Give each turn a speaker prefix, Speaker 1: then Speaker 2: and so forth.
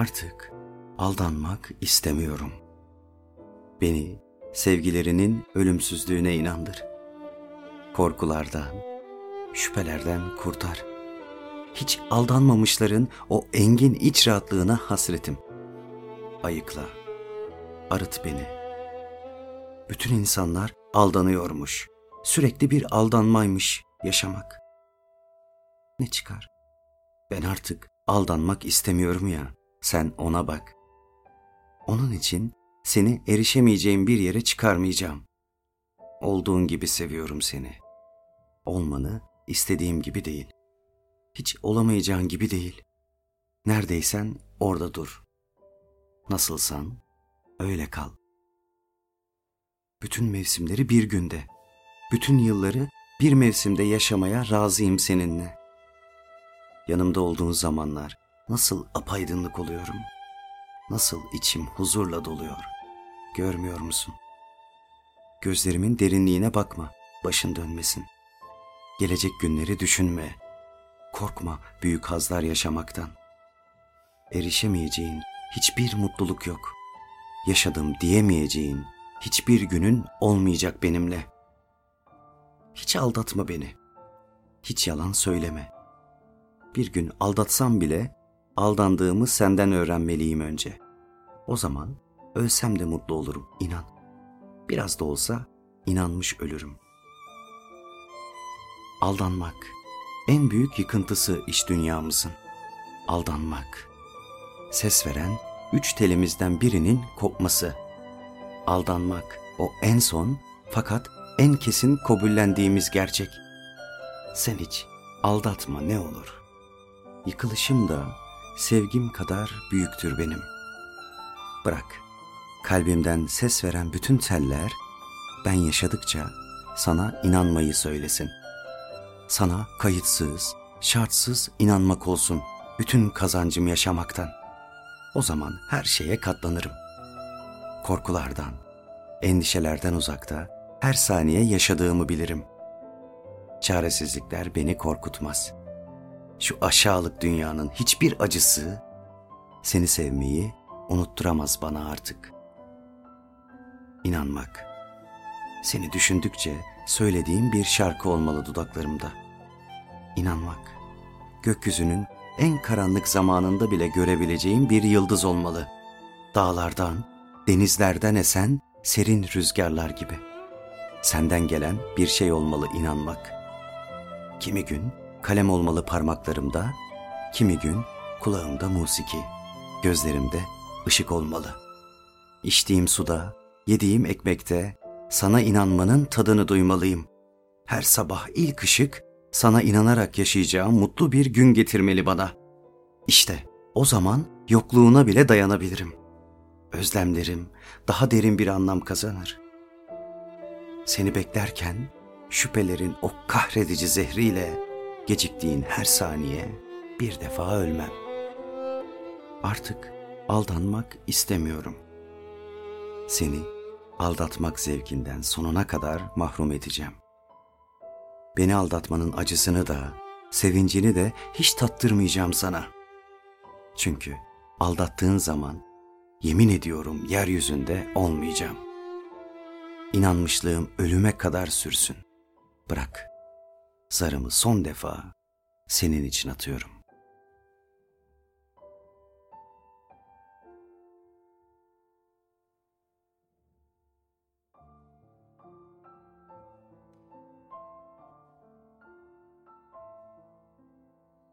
Speaker 1: Artık aldanmak istemiyorum. Beni sevgilerinin ölümsüzlüğüne inandır. Korkulardan, şüphelerden kurtar. Hiç aldanmamışların o engin iç rahatlığına hasretim. Ayıkla, arıt beni. Bütün insanlar aldanıyormuş. Sürekli bir aldanmaymış yaşamak. Ne çıkar? Ben artık aldanmak istemiyorum ya. Sen ona bak. Onun için seni erişemeyeceğim bir yere çıkarmayacağım. Olduğun gibi seviyorum seni. Olmanı istediğim gibi değil. Hiç olamayacağın gibi değil. Neredeysen orada dur. Nasılsan öyle kal. Bütün mevsimleri bir günde, bütün yılları bir mevsimde yaşamaya razıyım seninle. Yanımda olduğun zamanlar nasıl apaydınlık oluyorum. Nasıl içim huzurla doluyor. Görmüyor musun? Gözlerimin derinliğine bakma, başın dönmesin. Gelecek günleri düşünme. Korkma büyük hazlar yaşamaktan. Erişemeyeceğin hiçbir mutluluk yok. Yaşadım diyemeyeceğin hiçbir günün olmayacak benimle. Hiç aldatma beni. Hiç yalan söyleme. Bir gün aldatsam bile aldandığımı senden öğrenmeliyim önce. O zaman ölsem de mutlu olurum, inan. Biraz da olsa inanmış ölürüm. Aldanmak en büyük yıkıntısı iş dünyamızın. Aldanmak. Ses veren üç telimizden birinin kopması. Aldanmak o en son fakat en kesin kabullendiğimiz gerçek. Sen hiç aldatma ne olur. Yıkılışım da sevgim kadar büyüktür benim. Bırak, kalbimden ses veren bütün teller, ben yaşadıkça sana inanmayı söylesin. Sana kayıtsız, şartsız inanmak olsun bütün kazancım yaşamaktan. O zaman her şeye katlanırım. Korkulardan, endişelerden uzakta her saniye yaşadığımı bilirim. Çaresizlikler beni korkutmaz.'' Şu aşağılık dünyanın hiçbir acısı seni sevmeyi unutturamaz bana artık. İnanmak. Seni düşündükçe söylediğim bir şarkı olmalı dudaklarımda. İnanmak. Gökyüzünün en karanlık zamanında bile görebileceğim bir yıldız olmalı. Dağlardan, denizlerden esen serin rüzgarlar gibi. Senden gelen bir şey olmalı inanmak. Kimi gün Kalem olmalı parmaklarımda, kimi gün kulağımda musiki, gözlerimde ışık olmalı. İçtiğim suda, yediğim ekmekte sana inanmanın tadını duymalıyım. Her sabah ilk ışık sana inanarak yaşayacağım mutlu bir gün getirmeli bana. İşte o zaman yokluğuna bile dayanabilirim. Özlemlerim daha derin bir anlam kazanır. Seni beklerken şüphelerin o kahredici zehriyle geciktiğin her saniye bir defa ölmem. Artık aldanmak istemiyorum. Seni aldatmak zevkinden sonuna kadar mahrum edeceğim. Beni aldatmanın acısını da, sevincini de hiç tattırmayacağım sana. Çünkü aldattığın zaman yemin ediyorum yeryüzünde olmayacağım. İnanmışlığım ölüme kadar sürsün. Bırak zarımı son defa senin için atıyorum.